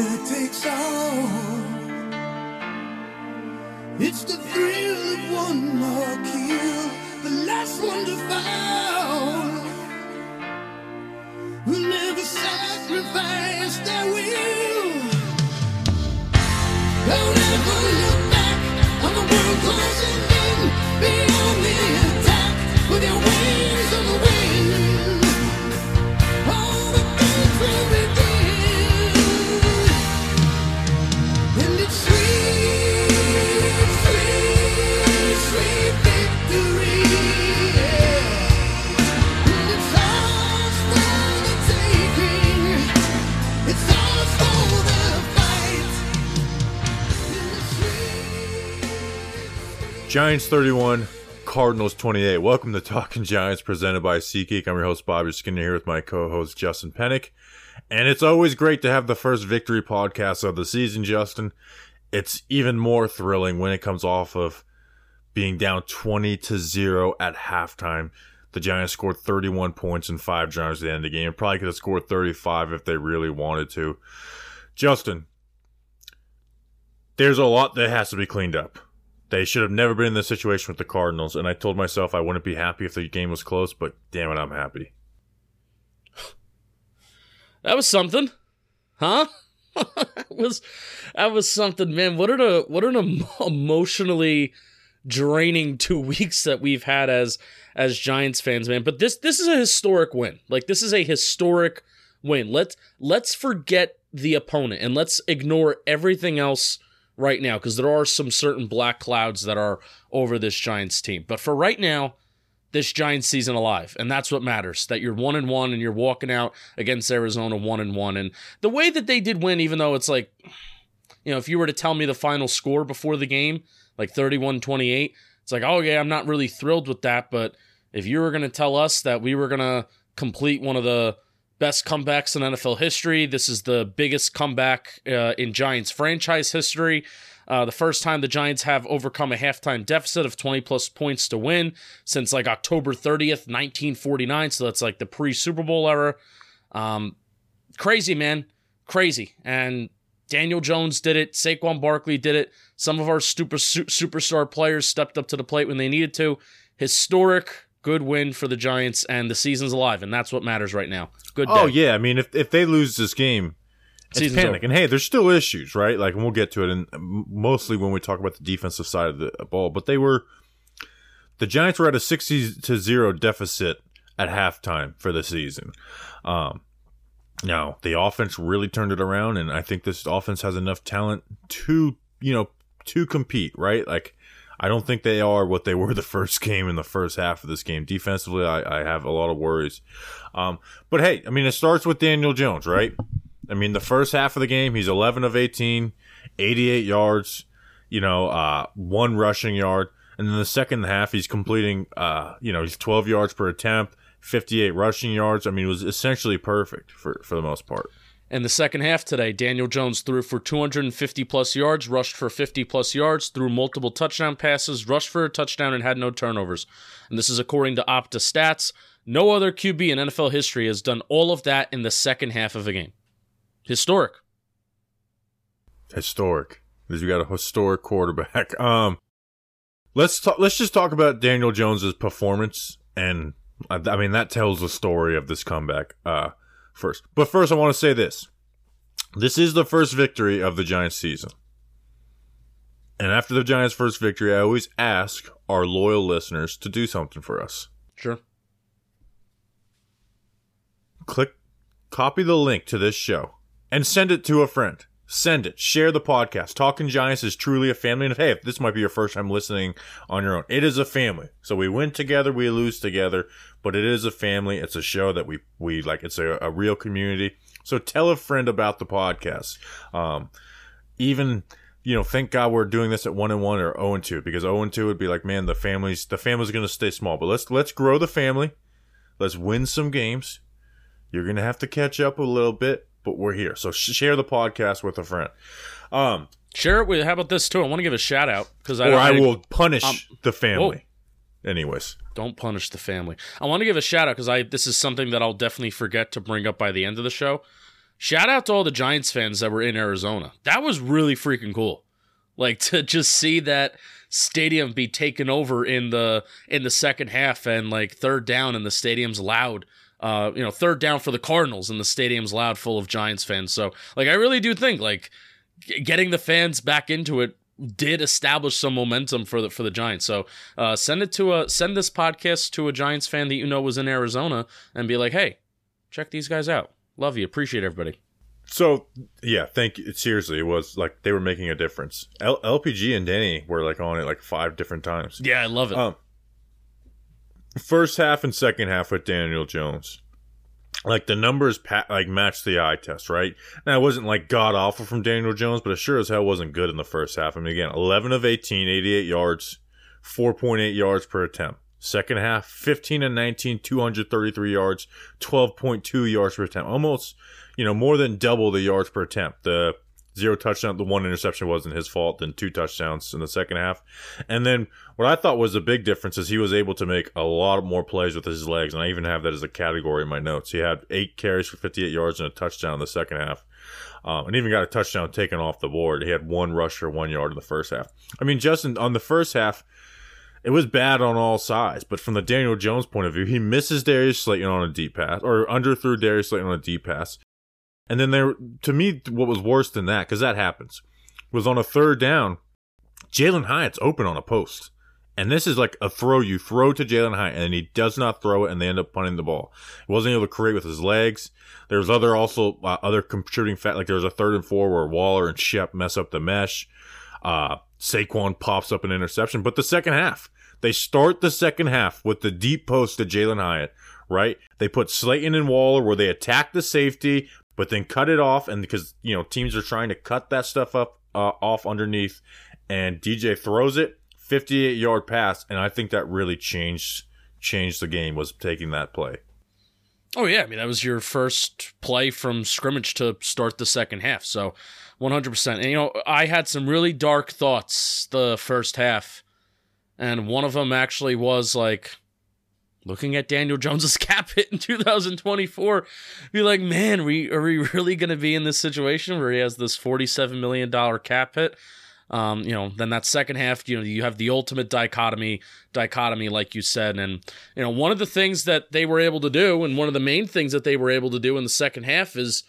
winner takes all. It's the thrill of one more kill, the last one to fall. Who never sacrifice their will. Don't ever look back on the world closing in beyond the attack with your Giants 31, Cardinals 28. Welcome to Talking Giants presented by SeatGeek. I'm your host, Bobby Skinner, here with my co host, Justin Penik. And it's always great to have the first victory podcast of the season, Justin. It's even more thrilling when it comes off of being down 20 to 0 at halftime. The Giants scored 31 points and five drives at the end of the game. Probably could have scored 35 if they really wanted to. Justin, there's a lot that has to be cleaned up. They should have never been in this situation with the Cardinals, and I told myself I wouldn't be happy if the game was close, but damn it, I'm happy. That was something, huh? that was that was something, man. What an a what an emotionally draining two weeks that we've had as as Giants fans, man. But this this is a historic win. Like this is a historic win. Let's let's forget the opponent and let's ignore everything else right now because there are some certain black clouds that are over this Giants team. But for right now, this Giants season alive, and that's what matters. That you're one and one, and you're walking out against Arizona one and one. And the way that they did win, even though it's like, you know, if you were to tell me the final score before the game, like 31-28, it's like, oh yeah, I'm not really thrilled with that. But if you were going to tell us that we were going to complete one of the best comebacks in NFL history, this is the biggest comeback uh, in Giants franchise history. Uh, the first time the Giants have overcome a halftime deficit of 20 plus points to win since like October 30th, 1949. So that's like the pre Super Bowl era. Um, crazy, man. Crazy. And Daniel Jones did it. Saquon Barkley did it. Some of our super, su- superstar players stepped up to the plate when they needed to. Historic, good win for the Giants, and the season's alive, and that's what matters right now. Good day. Oh yeah, I mean if if they lose this game, it's Season's panic. And hey, there's still issues, right? Like, and we'll get to it, and mostly when we talk about the defensive side of the ball. But they were the Giants were at a sixty to zero deficit at halftime for the season. Um, now the offense really turned it around, and I think this offense has enough talent to you know to compete, right? Like. I don't think they are what they were the first game in the first half of this game. Defensively, I, I have a lot of worries. Um, but hey, I mean, it starts with Daniel Jones, right? I mean, the first half of the game, he's 11 of 18, 88 yards, you know, uh, one rushing yard. And then the second half, he's completing, uh, you know, he's 12 yards per attempt, 58 rushing yards. I mean, it was essentially perfect for, for the most part. In the second half today, Daniel Jones threw for 250 plus yards, rushed for 50 plus yards, threw multiple touchdown passes, rushed for a touchdown, and had no turnovers. And this is according to Opta Stats. No other QB in NFL history has done all of that in the second half of a game. Historic. Historic. Because you got a historic quarterback. Um, let's talk. Let's just talk about Daniel Jones's performance, and I, I mean that tells the story of this comeback. Uh, first, but first, I want to say this: this is the first victory of the Giants season, and after the Giants' first victory, I always ask our loyal listeners to do something for us. Sure. click copy the link to this show and send it to a friend. Send it. Share the podcast. Talking giants is truly a family. And hey if this might be your first time listening on your own it is a family. So we win together we lose together but it is a family it's a show that we we like it's a, a real community so tell a friend about the podcast um even you know thank god we're doing this at 1 and 1 or 0 and 2 because 0 and 2 would be like man the family's the family's going to stay small but let's let's grow the family let's win some games you're gonna have to catch up a little bit, but we're here. So sh- share the podcast with a friend, um, Share it with. How about this too? I want to give a shout out because I, or I will punish um, the family. Anyways, Don't punish the family. I want to give a shout out because I this is something that I'll definitely forget to bring up by the end of the show. shout out to all the Giants fans that were in Arizona. That was really freaking cool. Like to just see that stadium be taken over in the in the second half and like third down and the stadium's loud. Uh, you know, third down for the Cardinals and the stadium's loud full of Giants fans. So like I really do think like getting the fans back into it did establish some momentum for the for the Giants. So uh, send it to a send this podcast to a Giants fan that you know was in Arizona and be like, hey, check these guys out. Love you, appreciate everybody. So yeah, thank you. Seriously, it was like they were making a difference. L- LPG and Danny were like on it like five different times. Yeah, I love it. Um, first half and second half with Daniel Jones, like the numbers pa- like matched the eye test, right? Now it wasn't like god awful from Daniel Jones, but it sure as hell wasn't good in the first half. I mean, again, eleven of 18, 88 yards, four point eight yards per attempt. Second half, 15 and 19, 233 yards, 12.2 yards per attempt. Almost, you know, more than double the yards per attempt. The zero touchdown, the one interception wasn't his fault, then two touchdowns in the second half. And then what I thought was a big difference is he was able to make a lot more plays with his legs. And I even have that as a category in my notes. He had eight carries for 58 yards and a touchdown in the second half. Um, and even got a touchdown taken off the board. He had one rush for one yard in the first half. I mean, Justin, on the first half, it was bad on all sides, but from the Daniel Jones point of view, he misses Darius Slayton on a deep pass, or underthrew Darius Slayton on a deep pass. And then there, to me, what was worse than that, because that happens, was on a third down, Jalin Hyatt's open on a post. And this is like a throw you throw to Jalin Hyatt, and he does not throw it, and they end up punting the ball. He wasn't able to create with his legs. There's other also uh, other contributing fact, like there was a third and four where Waller and Shep mess up the mesh. Uh, Saquon pops up an interception. But the second half, they start the second half with the deep post to Jalin Hyatt, right? They put Slayton and Waller where they attack the safety, but then cut it off. And because, you know, teams are trying to cut that stuff up uh, off underneath, and DJ throws it, 58 yard pass. And I think that really changed changed the game was taking that play. Oh yeah, I mean that was your first play from scrimmage to start the second half. So 100%. And you know, I had some really dark thoughts the first half. And one of them actually was like looking at Daniel Jones's cap hit in 2024, be like, "Man, we are we really going to be in this situation where he has this 47 million dollar cap hit?" Um, you know, then that second half, you know, you have the ultimate dichotomy, dichotomy, like you said, and you know, one of the things that they were able to do, and one of the main things that they were able to do in the second half is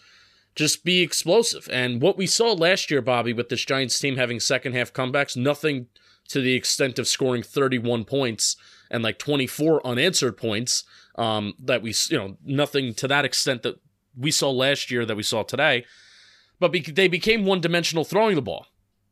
just be explosive. And what we saw last year, Bobby, with this Giants team having second half comebacks, nothing to the extent of scoring 31 points and like 24 unanswered points. Um, that we, you know, nothing to that extent that we saw last year that we saw today. But be- they became one dimensional throwing the ball.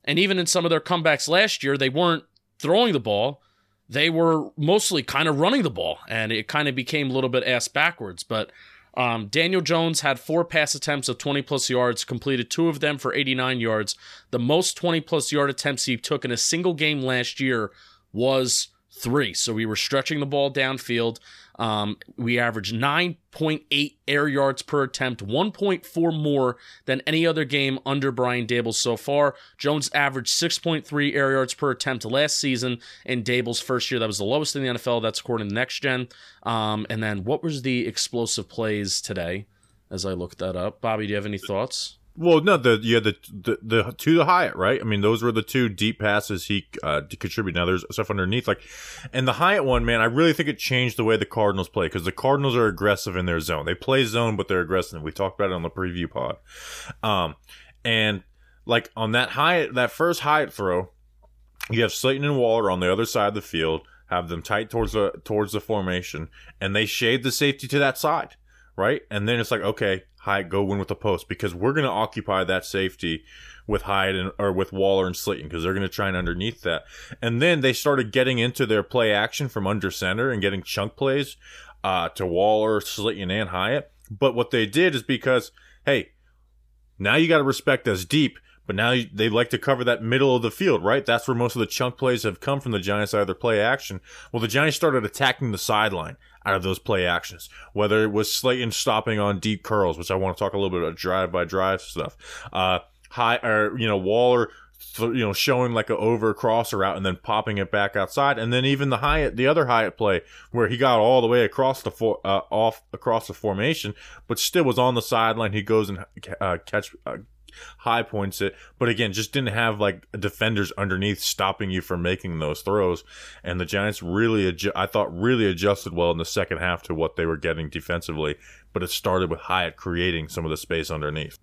And even in some of their comebacks last year, they weren't throwing the ball. They were mostly kind of running the ball, and it kind of became a little bit ass backwards. But um, Daniel Jones had four pass attempts of 20 plus yards, completed two of them for 89 yards. The most 20 plus yard attempts he took in a single game last year was three. So we were stretching the ball downfield. Um, we averaged 9.8 air yards per attempt, 1.4 more than any other game under Brian Daboll so far. Jones averaged 6.3 air yards per attempt last season in Daboll's first year. That was the lowest in the NFL. That's according to Next Gen. Um, and then what was the explosive plays today? As I looked that up, Bobby, do you have any thoughts? Well, no, the yeah the the, the to the Hyatt, right? I mean, those were the two deep passes he uh, contributed. Now there's stuff underneath, like, and the Hyatt one, man, I really think it changed the way the Cardinals play because the Cardinals are aggressive in their zone. They play zone, but they're aggressive. We talked about it on the preview pod, um, and like on that Hyatt, that first Hyatt throw, you have Slayton and Waller on the other side of the field, have them tight towards the towards the formation, and they shade the safety to that side, right? And then it's like, okay, Hyatt go win with the post because we're going to occupy that safety with Hyatt and, or with Waller and Slayton because they're going to try and underneath that. And then they started getting into their play action from under center and getting chunk plays uh, to Waller, Slayton, and Hyatt. But what they did is because, hey, now you got to respect us deep. But now they like to cover that middle of the field, right? That's where most of the chunk plays have come from the Giants, either play action. Well, the Giants started attacking the sideline out of those play actions, whether it was Slayton stopping on deep curls, which I want to talk a little bit about drive by drive stuff. Uh, high or you know Waller you know, showing like a over crosser out and then popping it back outside, and then even the Hyatt, the other Hyatt play where he got all the way across the uh, off across the formation, but still was on the sideline. He goes and uh, catch. Uh, high points it but again just didn't have like defenders underneath stopping you from making those throws and the giants really adju- i thought really adjusted well in the second half to what they were getting defensively but it started with hyatt creating some of the space underneath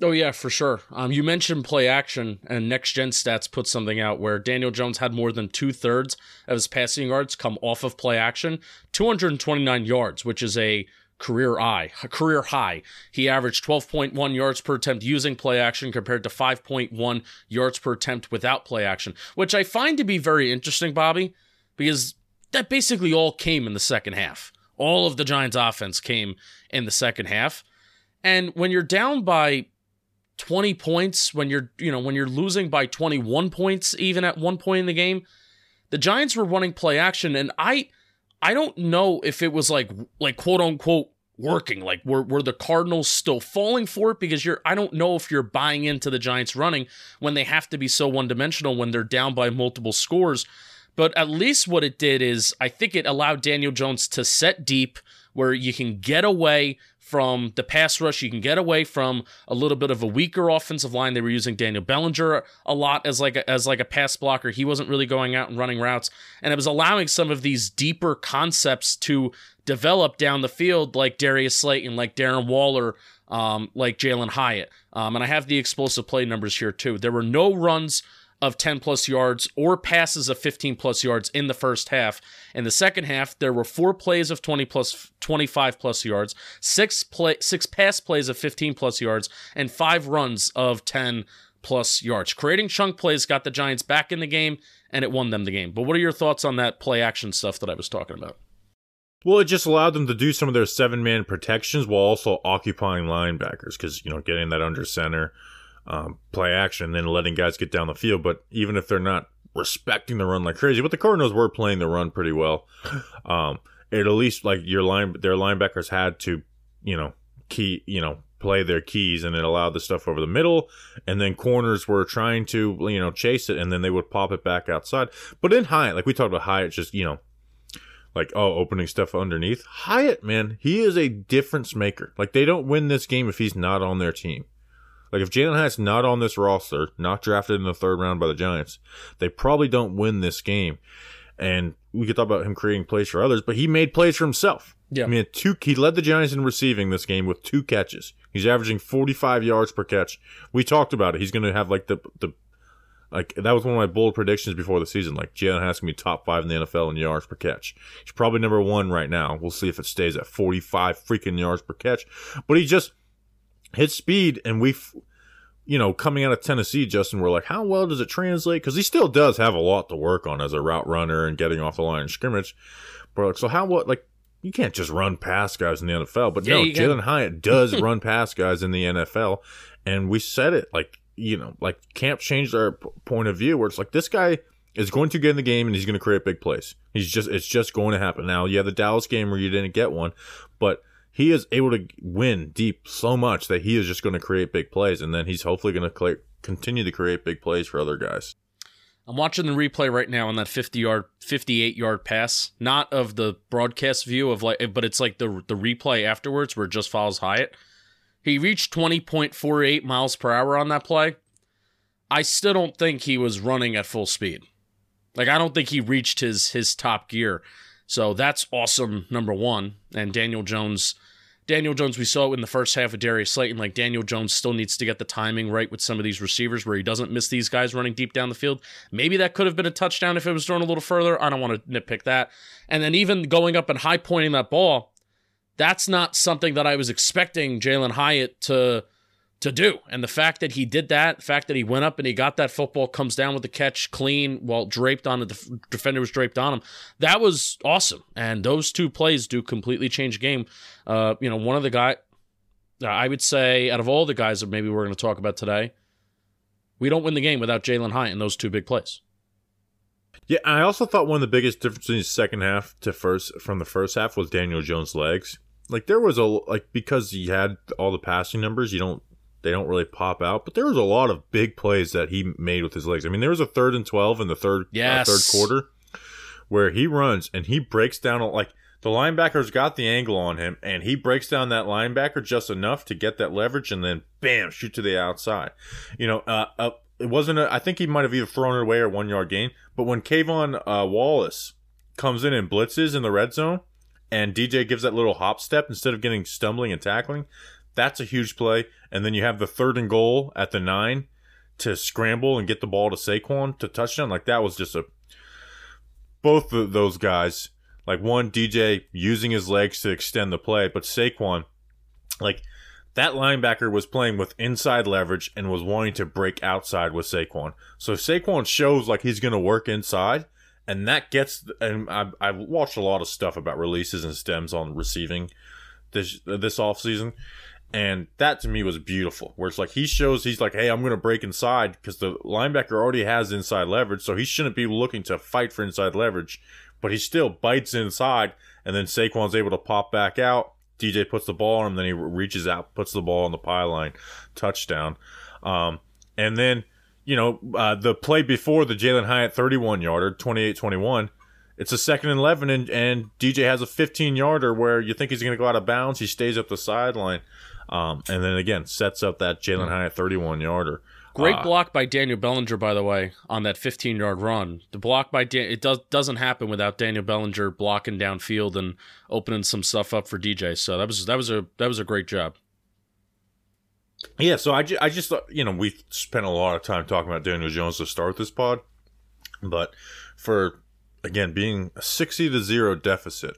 Oh yeah, for sure. Um, you mentioned play action, and Next Gen Stats put something out where Daniel Jones had more than two thirds of his passing yards come off of play action, 229 yards, which is a career high. Career high. He averaged 12.1 yards per attempt using play action compared to 5.1 yards per attempt without play action, which I find to be very interesting, Bobby, because that basically all came in the second half. All of the Giants' offense came in the second half. And when you're down by 20 points when you're you know when you're losing by 21 points even at one point in the game the giants were running play action and i i don't know if it was like like quote unquote working. Like were, were the cardinals still falling for it? Because you're i don't know if you're buying into the giants running when they have to be so one-dimensional when they're down by multiple scores. But at least what it did is i think it allowed daniel jones to set deep where you can get away from the pass rush. You can get away from a little bit of a weaker offensive line. They were using Daniel Bellinger a lot as like a, as like a pass blocker. He wasn't really going out and running routes, and it was allowing some of these deeper concepts to develop down the field, like Darius Slayton, like Darren Waller, um, like Jalin Hyatt. Um, and I have the explosive play numbers here too. There were no runs of 10 plus yards or passes of 15 plus yards in the first half. In the second half, there were four plays of 20 plus 25 plus yards, six play six pass plays of 15 plus yards, and five runs of 10 plus yards. Creating chunk plays got the Giants back in the game and it won them the game. But what are your thoughts on that play action stuff that I was talking about? Well, it just allowed them to do some of their seven man protections while also occupying linebackers because, you know, getting that under center, um, play action, then letting guys get down the field. But even if they're not respecting the run like crazy, but the Cardinals were playing the run pretty well. Um, it at least like your line, their linebackers had to, you know, key, you know, play their keys, and it allowed the stuff over the middle. And then corners were trying to, you know, chase it, and then they would pop it back outside. But in Hyatt, like we talked about Hyatt, just you know, like oh, opening stuff underneath. Hyatt, man, he is a difference maker. Like they don't win this game if he's not on their team. Like if Jalin Hyatt's not on this roster, not drafted in the third round by the Giants, they probably don't win this game. And we could talk about him creating plays for others, but he made plays for himself. Yeah. I mean, two. He led the Giants in receiving this game with two catches. He's averaging 45 yards per catch. We talked about it. He's going to have like the the like that was one of my bold predictions before the season. Like Jalin Hyatt's to be top five in the NFL in yards per catch. He's probably number one right now. We'll see if it stays at 45 freaking yards per catch. But he just his speed and we you know coming out of tennessee justin we're like how well does it translate? Because he still does have a lot to work on as a route runner and getting off the line of scrimmage. But like, so how what like you can't just run past guys in the nfl but Yeah, no jalin hyatt does run past guys in the nfl and we said it like you know like camp changed our p- point of view where it's like this guy is going to get in the game and he's going to create big plays. He's just it's just going to happen. Now yeah the dallas game where you didn't get one but he is able to win deep so much that he is just going to create big plays, and then he's hopefully going to cl- continue to create big plays for other guys. I'm watching the replay right now on that 50 yard, 58 yard pass, not of the broadcast view of like, but it's like the the replay afterwards where it just follows Hyatt. He reached 20.48 miles per hour on that play. I still don't think he was running at full speed. Like I don't think he reached his his top gear. So that's awesome number 1 and Daniel Jones Daniel Jones, we saw it in the first half of Darius Slayton. Like Daniel Jones still needs to get the timing right with some of these receivers where he doesn't miss these guys running deep down the field. Maybe that could have been a touchdown if it was thrown a little further. I don't want to nitpick that. And then even going up and high pointing that ball, that's not something that I was expecting Jalin Hyatt to to do. And the fact that he did that, the fact that he went up and he got that football, comes down with the catch clean while draped on the def- defender was draped on him, that was awesome. And those two plays do completely change the game. Uh, you know, one of the guy, I would say, out of all the guys that maybe we're going to talk about today, we don't win the game without Jalin Hyatt and those two big plays. Yeah, I also thought one of the biggest differences in the second half to first from the first half was Daniel Jones' legs. Like there was a like because he had all the passing numbers, you don't They don't really pop out, but there was a lot of big plays that he made with his legs. I mean, there was a third and 12 in the third, uh, third quarter where he runs and he breaks down like the linebacker's got the angle on him and he breaks down that linebacker just enough to get that leverage and then bam shoot to the outside you know uh, uh it wasn't a, i think he might have either thrown it away or one yard gain but when Kayvon uh, wallace comes in and blitzes in the red zone and dj gives that little hop step instead of getting stumbling and tackling that's a huge play and then you have the third and goal at the nine to scramble and get the ball to Saquon to touchdown like that was just a both of those guys, like one DJ using his legs to extend the play, but Saquon, like that linebacker was playing with inside leverage and was wanting to break outside with Saquon. So Saquon shows like he's going to work inside, and that gets. And I've, I've watched a lot of stuff about releases and stems on receiving this this offseason. And that to me was beautiful. Where it's like he shows he's like, hey, I'm going to break inside because the linebacker already has inside leverage, so he shouldn't be looking to fight for inside leverage. But he still bites inside, and then Saquon's able to pop back out. DJ puts the ball on him, then he reaches out, puts the ball on the pylon, touchdown. Um, and then, you know, uh, the play before the Jalin Hyatt 31 yarder, 28 21, it's a second and 11, and, and DJ has a 15 yarder where you think he's going to go out of bounds. He stays up the sideline. Um, and then again, sets up that Jalin Hyatt 31 yarder. Great Uh, block by Daniel Bellinger, by the way, on that 15 yard run. The block by Dan- it does doesn't happen without Daniel Bellinger blocking downfield and opening some stuff up for DJ. So that was that was a that was a great job. Yeah, so I, ju- I just thought, you know, we spent a lot of time talking about Daniel Jones to start with this pod, but for again being a sixty to zero deficit,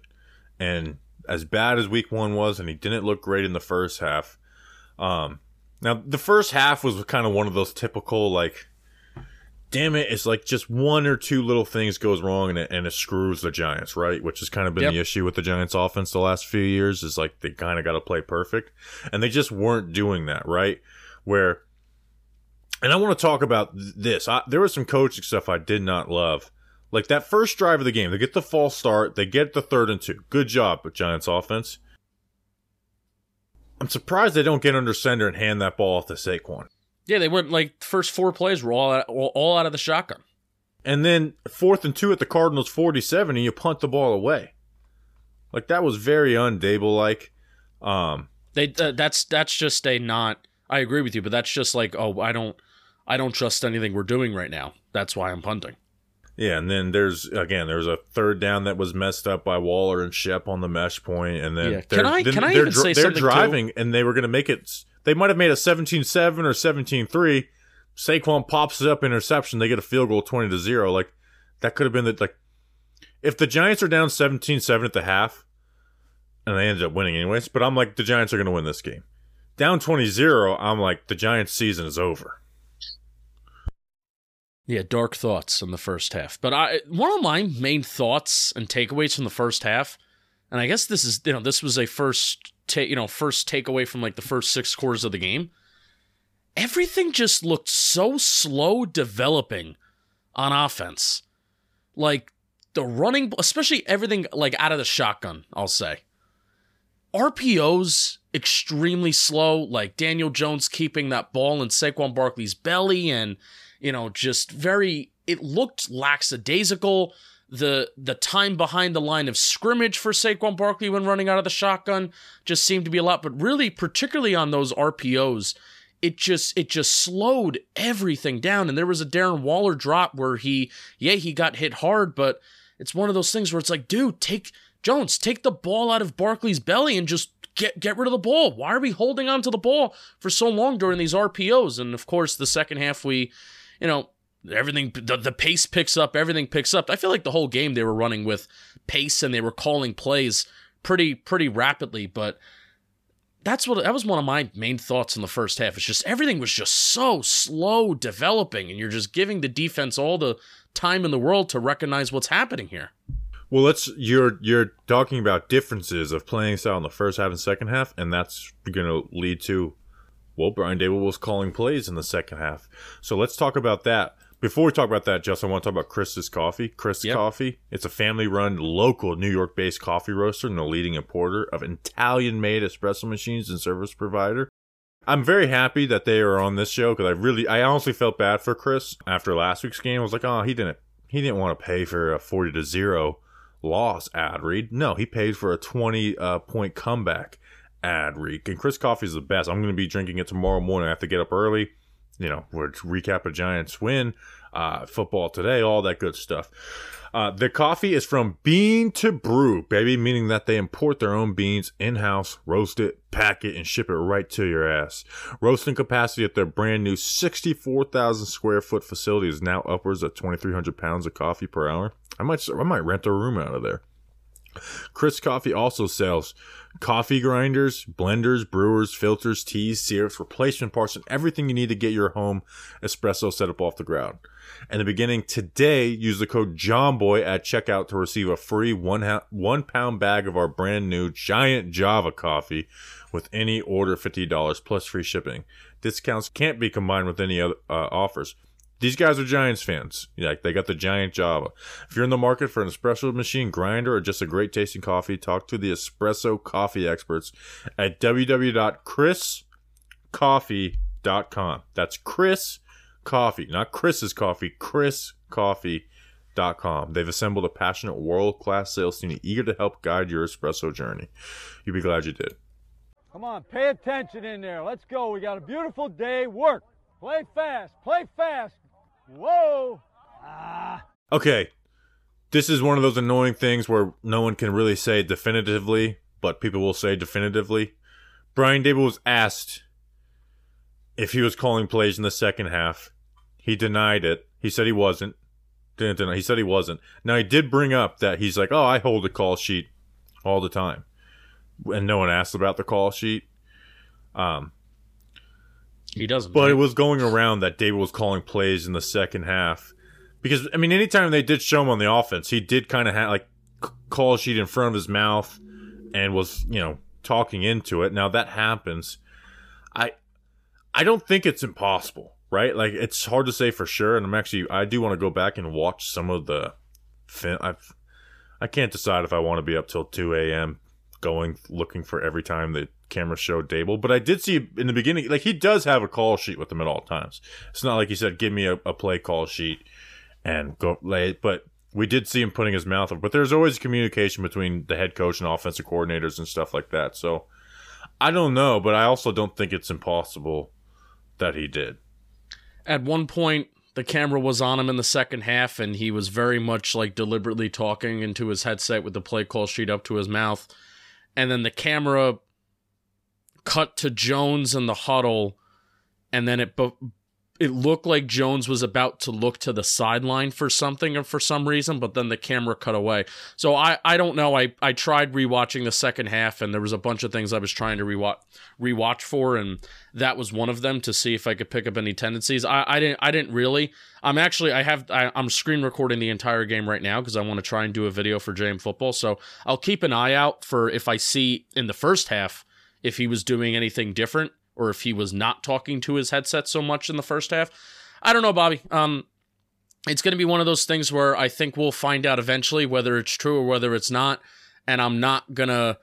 and as bad as Week One was, and he didn't look great in the first half. Um, now the first half was kind of one of those typical like, damn it, it's like just one or two little things goes wrong and it, and it screws the Giants, right? Which has kind of been Yep. the issue with the Giants offense the last few years is like they kind of got to play perfect, and they just weren't doing that, right? Where, and I want to talk about th- this. I, there was some coaching stuff I did not love. Like that first drive of the game, they get the false start, they get the third and two. Good job, but Giants offense. I'm surprised they don't get under center and hand that ball off to Saquon. Yeah, they went like the first four plays were all out, all, all out of the shotgun. And then fourth and two at the Cardinals 47, and you punt the ball away. Like that was very undable like. Um, They uh, that's that's just a not. I agree with you, but that's just like oh I don't I don't trust anything we're doing right now. That's why I'm punting. Yeah, and then there's again there's a third down that was messed up by Waller and Shep on the mesh point, and then Yeah. they're- Can I- can I even say they're something, too? driving and they were going to make it. They might have made a 17-7 or 17-3. Saquon pops it up interception. They get a field goal twenty to zero. Like that could have been the like if the Giants are down 17-7 at the half, and they ended up winning anyways. But I'm like the Giants are going to win this game. Down 20-0, I'm like the Giants' season is over. Yeah, dark thoughts in the first half. But I one of my main thoughts and takeaways from the first half, and I guess this is you know this was a first take you know first takeaway from like the first six quarters of the game. Everything just looked so slow developing on offense, like the running, especially everything like out of the shotgun. I'll say RPOs extremely slow. Like Daniel Jones keeping that ball in Saquon Barkley's belly and you know, just very it looked lackadaisical. The the time behind the line of scrimmage for Saquon Barkley when running out of the shotgun just seemed to be a lot, but really, particularly on those RPOs, it just it just slowed everything down. And there was a Darren Waller drop where he, yeah, he got hit hard, but it's one of those things where it's like, dude, take Jones, take the ball out of Barkley's belly and just get get rid of the ball. Why are we holding on to the ball for so long during these RPOs? And of course, the second half we you know, everything the, the pace picks up, everything picks up. I feel like the whole game they were running with pace and they were calling plays pretty pretty rapidly, but that's what that was one of my main thoughts in the first half. It's just everything was just so slow developing and you're just giving the defense all the time in the world to recognize what's happening here. Well, let's you're you're talking about differences of playing style in the first half and second half, and that's going to lead to well, Brian Daboll was calling plays in the second half. So let's talk about that. Before we talk about that, Justin, I want to talk about Chris's Coffee. Chris's Yep. Coffee. It's a family-run, local New York-based coffee roaster and a leading importer of Italian-made espresso machines and service provider. I'm very happy that they are on this show because I really, I honestly felt bad for Chris after last week's game. I was like, oh, he didn't, he didn't want to pay for a 40 to zero loss ad read. No, he paid for a 20 uh, point comeback ad read. And Chris Coffee is the best. I'm going to be drinking it tomorrow morning. I have to get up early. You know, we're recap a Giants win, uh, football today, all that good stuff. Uh, the coffee is from bean to brew, baby, meaning that they import their own beans in house, roast it, pack it, and ship it right to your ass. Roasting capacity at their brand new 64,000 square foot facility is now upwards of 2,300 pounds of coffee per hour. I might, I might rent a room out of there. Chris Coffee also sells coffee grinders, blenders, brewers, filters, teas, syrups, replacement parts, and everything you need to get your home espresso set up off the ground. And the beginning today, use the code JOMBOY at checkout to receive a free one, ha- one pound bag of our brand new giant Java coffee with any order $50 plus free shipping. Discounts can't be combined with any other uh, offers. These guys are Giants fans. Like they got the giant Java. If you're in the market for an espresso machine grinder or just a great tasting coffee, talk to the espresso coffee experts at www.chriscoffee.com. That's Chris Coffee, not Chris's coffee, chriscoffee.com. They've assembled a passionate world-class sales team eager to help guide your espresso journey. You'll be glad you did. Come on, pay attention in there. Let's go. We got a beautiful day. Work. Play fast. Play fast. Whoa. Ah. Okay. This is one of those annoying things where no one can really say definitively, but people will say definitively. Brian Daboll was asked if he was calling plays in the second half. He denied it. He said he wasn't. Didn't deny. He said he wasn't. Now he did bring up that he's like, "Oh, I hold the call sheet all the time," and no one asked about the call sheet. Um, He doesn't. but it was going around that Daboll was calling plays in the second half because I mean, anytime they did show him on the offense, he did kind of have like call sheet in front of his mouth and was you know talking into it. Now that happens, I I don't think it's impossible, right? Like it's hard to say for sure, and I'm actually I do want to go back and watch some of the film. I've I can't decide if I want to be up till two a.m. going looking for every time the camera showed Daboll, but I did see in the beginning like he does have a call sheet with him at all times. It's not like he said, "Give me a, a play call sheet and go lay it," but we did see him putting his mouth up. But there's always communication between the head coach and offensive coordinators and stuff like that. So I don't know, but I also don't think it's impossible that he did. at one point the camera was on him in the second half and he was very much like deliberately talking into his headset with the play call sheet up to his mouth and then the camera cut to Jones in the huddle and then it it looked like Jones was about to look to the sideline for something or for some reason, but then the camera cut away. So I, I don't know. I, I tried rewatching the second half and there was a bunch of things I was trying to rewatch rewatch for and that was one of them to see if I could pick up any tendencies. I, I didn't I didn't really. I'm actually I have I, I'm screen recording the entire game right now because I want to try and do a video for JM football. So I'll keep an eye out for if I see in the first half if he was doing anything different or if he was not talking to his headset so much in the first half. I don't know, Bobby. Um, it's going to be one of those things where I think we'll find out eventually whether it's true or whether it's not, and I'm not gonna,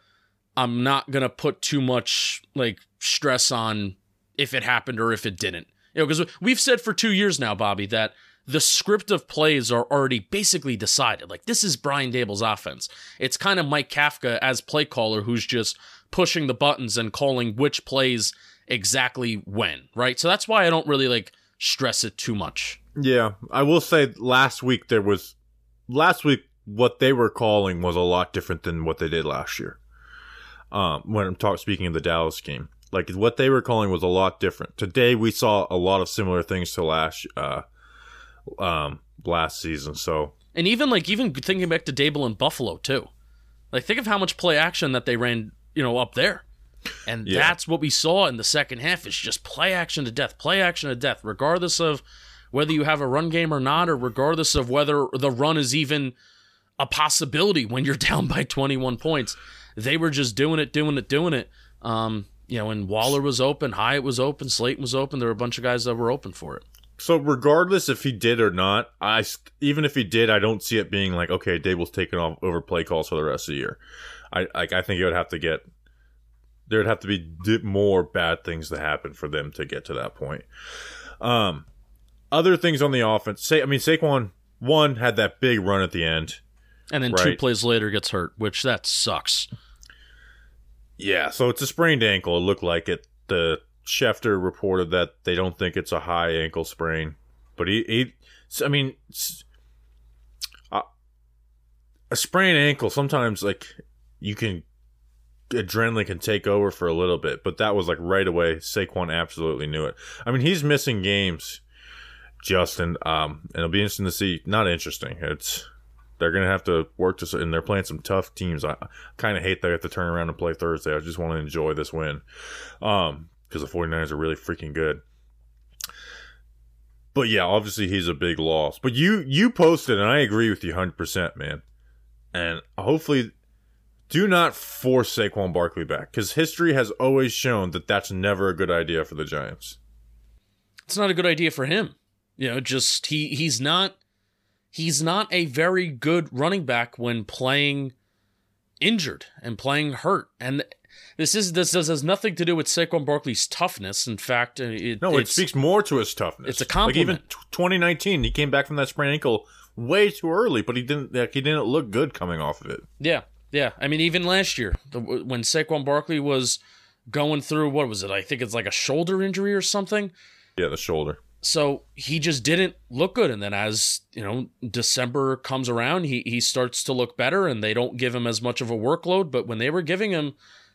I'm not gonna put too much like stress on if it happened or if it didn't. You know, because we've said for two years now, Bobby, that the script of plays are already basically decided. Like this is Brian Daboll's offense. It's kind of Mike Kafka as play caller who's just pushing the buttons and calling which plays exactly when, right? So that's why I don't really like stress it too much. Yeah, I will say last week there was last week what they were calling was a lot different than what they did last year. Um, when I'm talking speaking of the Dallas game, like what they were calling was a lot different. Today we saw a lot of similar things to last uh um last season. So And even like even thinking back to Daboll and Buffalo too. Like think of how much play action that they ran, you know, up there. And Yeah. that's what we saw in the second half is just play action to death, play action to death, regardless of whether you have a run game or not, or regardless of whether the run is even a possibility when you're down by 21 points. They were just doing it, doing it, doing it. Um, you know, and Waller was open, Hyatt was open, Slayton was open. There were a bunch of guys that were open for it. so regardless if he did or not, I even if he did, I don't see it being like okay, Daboll's taking off over play calls for the rest of the year. I like I think it would have to get there'd have to be more bad things to happen for them to get to that point. Um, other things on the offense. Say, I mean, Saquon one had that big run at the end. And then two plays later gets hurt, which that sucks. Yeah, so it's a sprained ankle. It looked like it. The Schefter reported that they don't think it's a high ankle sprain, but he, he I mean, a sprained ankle sometimes like you can adrenaline can take over for a little bit, but that was like right away. Saquon absolutely knew it. I mean, he's missing games, Justin. Um, and it'll be interesting to see. Not interesting. It's they're gonna have to work this, and they're playing some tough teams. I kind of hate they have to turn around and play Thursday. I just want to enjoy this win, um, because the 49ers are really freaking good. But yeah, obviously he's a big loss. But you you posted, and I agree with you 100, percent man. And hopefully, do not force Saquon Barkley back because history has always shown that that's never a good idea for the Giants. It's not a good idea for him. You know, just he he's not he's not a very good running back when playing injured and playing hurt. And this is this, this has nothing to do with Saquon Barkley's toughness. In fact, it, No, it speaks more to his toughness. it's a Like even t- 2019, he came back from that sprained ankle way too early, but he didn't. Like, he didn't look good coming off of it. Yeah, yeah. I mean, even last year, the, when Saquon Barkley was going through what was it? I think it's like a shoulder injury or something. Yeah, the shoulder. So he just didn't look good. And then as you know, December comes around, he he starts to look better, and they don't give him as much of a workload. But when they were giving him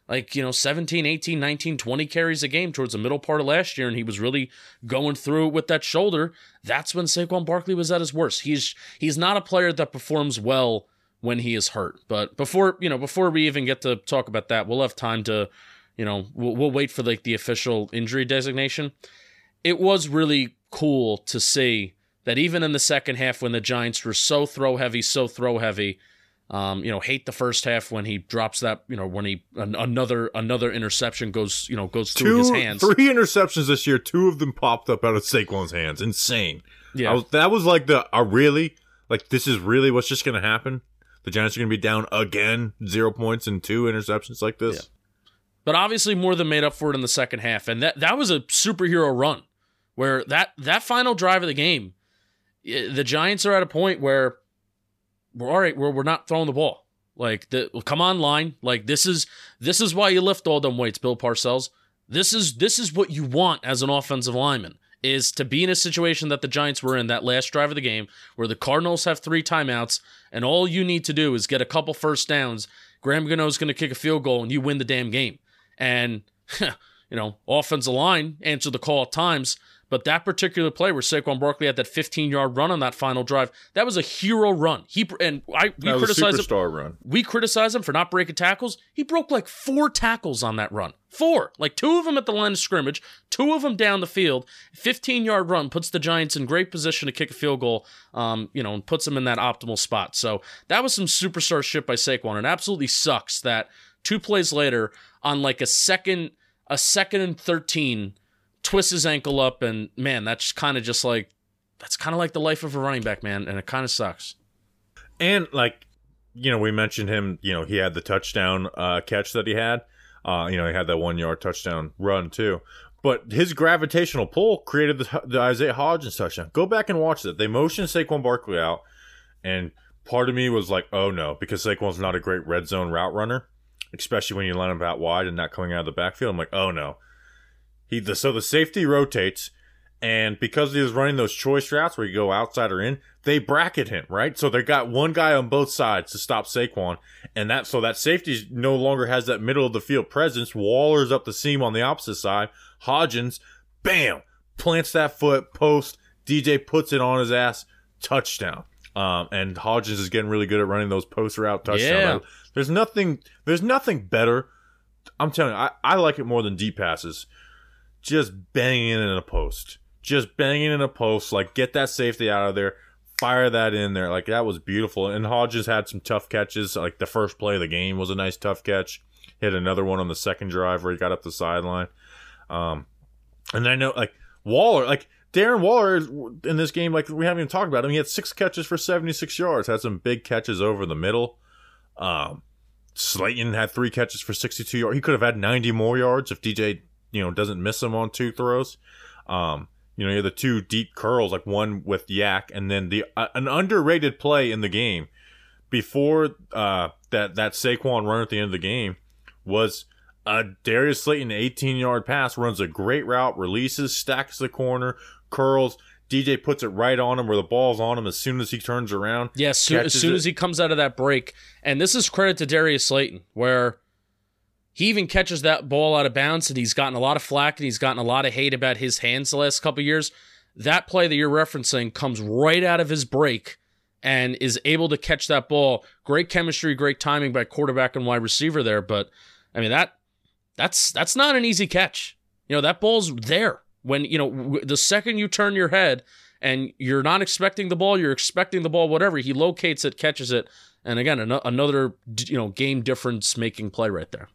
like you know 17 18 19 20 carries a game towards the middle part of last year and he was really going through it with that shoulder that's when Saquon Barkley was at his worst he's he's not a player that performs well when he is hurt but before you know before we even get to talk about that we'll have time to you know we'll, we'll wait for like the official injury designation it was really cool to see that even in the second half when the Giants were so throw heavy so throw heavy um, you know, hate the first half when he drops that, you know, when he an, another another interception goes, you know, goes through Two, his hands. three interceptions this year. Two of them popped up out of Saquon's hands. Insane. Yeah, was, that was like the uh, really like this is really what's just going to happen. The Giants are going to be down again, zero points and two interceptions like this. but obviously more than made up for it in the second half, and that that was a superhero run, where that that final drive of the game, eh, the Giants are at a point where we're all right, we're we're not throwing the ball. Like the come on line, like this is this is why you lift all them weights, Bill Parcells. This is this is what you want as an offensive lineman is to be in a situation that the Giants were in that last drive of the game where the Cardinals have three timeouts and all you need to do is get a couple first downs. Graham Gano's going to kick a field goal and you win the damn game. And you know, offensive line answer the call at times, but that particular play where Saquon Barkley had that 15 yard run on that final drive, that was a hero run. He and I we That was a criticize him run. we criticize him for not breaking tackles. He broke like four tackles on that run. Four. Like two of them at the line of scrimmage, two of them down the field. 15 yard run puts the Giants in great position to kick a field goal, um, you know, and puts them in that optimal spot. So that was some superstar shit by Saquon. It absolutely sucks that two plays later on like a second, a second and 13, twists his ankle up. And man, that's kind of just like, that's kind of like the life of a running back, man. And it kind of sucks. And like, you know, we mentioned him. You know, he had the touchdown uh, catch that he had. Uh, you know, he had that one yard touchdown run too. But his gravitational pull created the, the Isaiah Hodgins touchdown. Go back and watch that. They motioned Saquon Barkley out, and part of me was like, "Oh no," because Saquon's not a great red zone route runner, especially when you line him out wide and not coming out of the backfield. I'm like, "Oh no." He the, so the safety rotates, and because he was running those choice routes where you go outside or in, they bracket him, right? So they got one guy on both sides to stop Saquon, and that so that safety no longer has that middle of the field presence. Waller's up the seam on the opposite side. Hodgins, bam, plants that foot post. DJ puts it on his ass, touchdown. Um, and Hodgins is getting really good at running those post route touchdowns. Yeah. There's nothing. There's nothing better. I'm telling you, I, I like it more than deep passes. Just banging it in a post. Just banging in a post. Like get that safety out of there. Fire that in there. Like that was beautiful. And Hodgins had some tough catches. Like the first play of the game was a nice tough catch. Hit another one on the second drive where he got up the sideline. Um, and I know like Waller, like Darren Waller in this game, like we haven't even talked about him. He had six catches for 76 yards. Had some big catches over the middle. Um, Slayton had three catches for 62 yards. He could have had 90 more yards if DJ, you know, doesn't miss him on two throws. Um, you know, you have the two deep curls, like one with Yak, and then the uh, an underrated play in the game before uh, that that Saquon run at the end of the game was a Darius Slayton 18 yard pass runs a great route, releases, stacks the corner, curls. DJ puts it right on him where the ball's on him as soon as he turns around. Yes, so, as soon it. as he comes out of that break, and this is credit to Darius Slayton, where he even catches that ball out of bounds, and he's gotten a lot of flack and he's gotten a lot of hate about his hands the last couple years. That play that you're referencing comes right out of his break and is able to catch that ball. Great chemistry, great timing by quarterback and wide receiver there, but I mean that that's that's not an easy catch. You know that ball's there when you know the second you turn your head and you're not expecting the ball, you're expecting the ball, whatever. He locates it, catches it, and again, an- another you know game difference making play right there.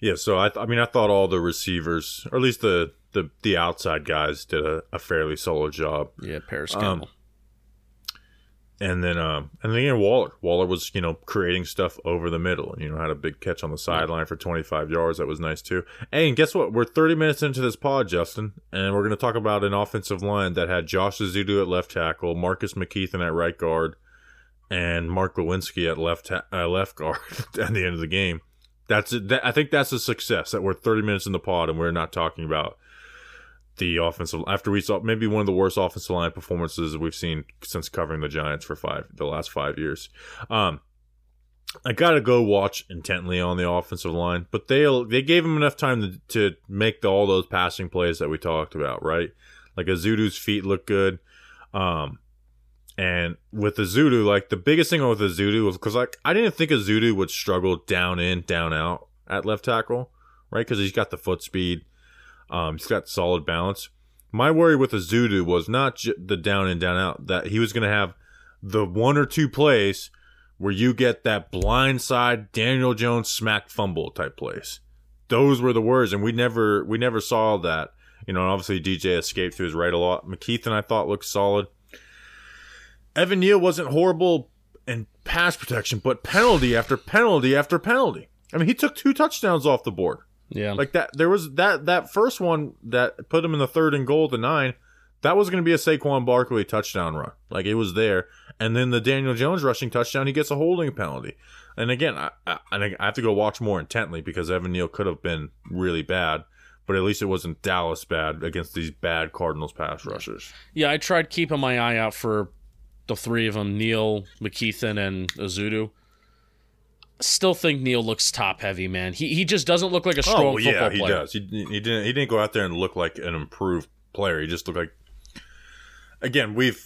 Yeah, so I, th- I mean, I thought all the receivers, or at least the the, the outside guys, did a, a fairly solid job. Yeah, Parris Um, Campbell. And then, um, and then again, Waller. Waller was, you know, creating stuff over the middle, and you know, had a big catch on the sideline for 25 yards. That was nice too. Hey, and guess what? We're 30 minutes into this pod, Justin, and we're going to talk about an offensive line that had Josh Ezeudu at left tackle, Marcus McKethan at right guard, and Mark Glowinski at left ta- uh, left guard at the end of the game. That's. That, I think that's a success that we're 30 minutes in the pod and we're not talking about the offensive after we saw maybe one of the worst offensive line performances we've seen since covering the Giants for five the last five years. Um, I gotta go watch intently on the offensive line, but they they gave him enough time to, to make the, all those passing plays that we talked about, right? Like Ezeudu's feet look good, um, and with the Zudu, like the biggest thing with the Zudu was because like I didn't think Ezeudu would struggle down in, down out at left tackle, right? Because he's got the foot speed. Um, he's got solid balance. My worry with the Zudu was not j- the down in, down out, that he was going to have the one or two plays where you get that blindside Daniel Jones smack fumble type plays. Those were the words, and we never we never saw that. You know, and obviously DJ escaped to his right a lot. McKethan I thought looked solid. Evan Neal wasn't horrible in pass protection, but penalty after penalty after penalty. I mean, he took two touchdowns off the board. Yeah, Like that, there was that that first one that put him in the third and goal to nine. That was going to be a Saquon Barkley touchdown run. Like it was there, and then the Daniel Jones rushing touchdown, he gets a holding penalty. And again, I I, I I have to go watch more intently because Evan Neal could have been really bad, but at least it wasn't Dallas bad against these bad Cardinals pass rushers. yeah. I tried keeping my eye out for the three of them: Neal, McKethan, and Ezeudu. Still think Neal looks top heavy, man. He he just doesn't look like a strong player. oh yeah, he player. does. He, he didn't he didn't go out there and look like an improved player. He just looked like. Again, we've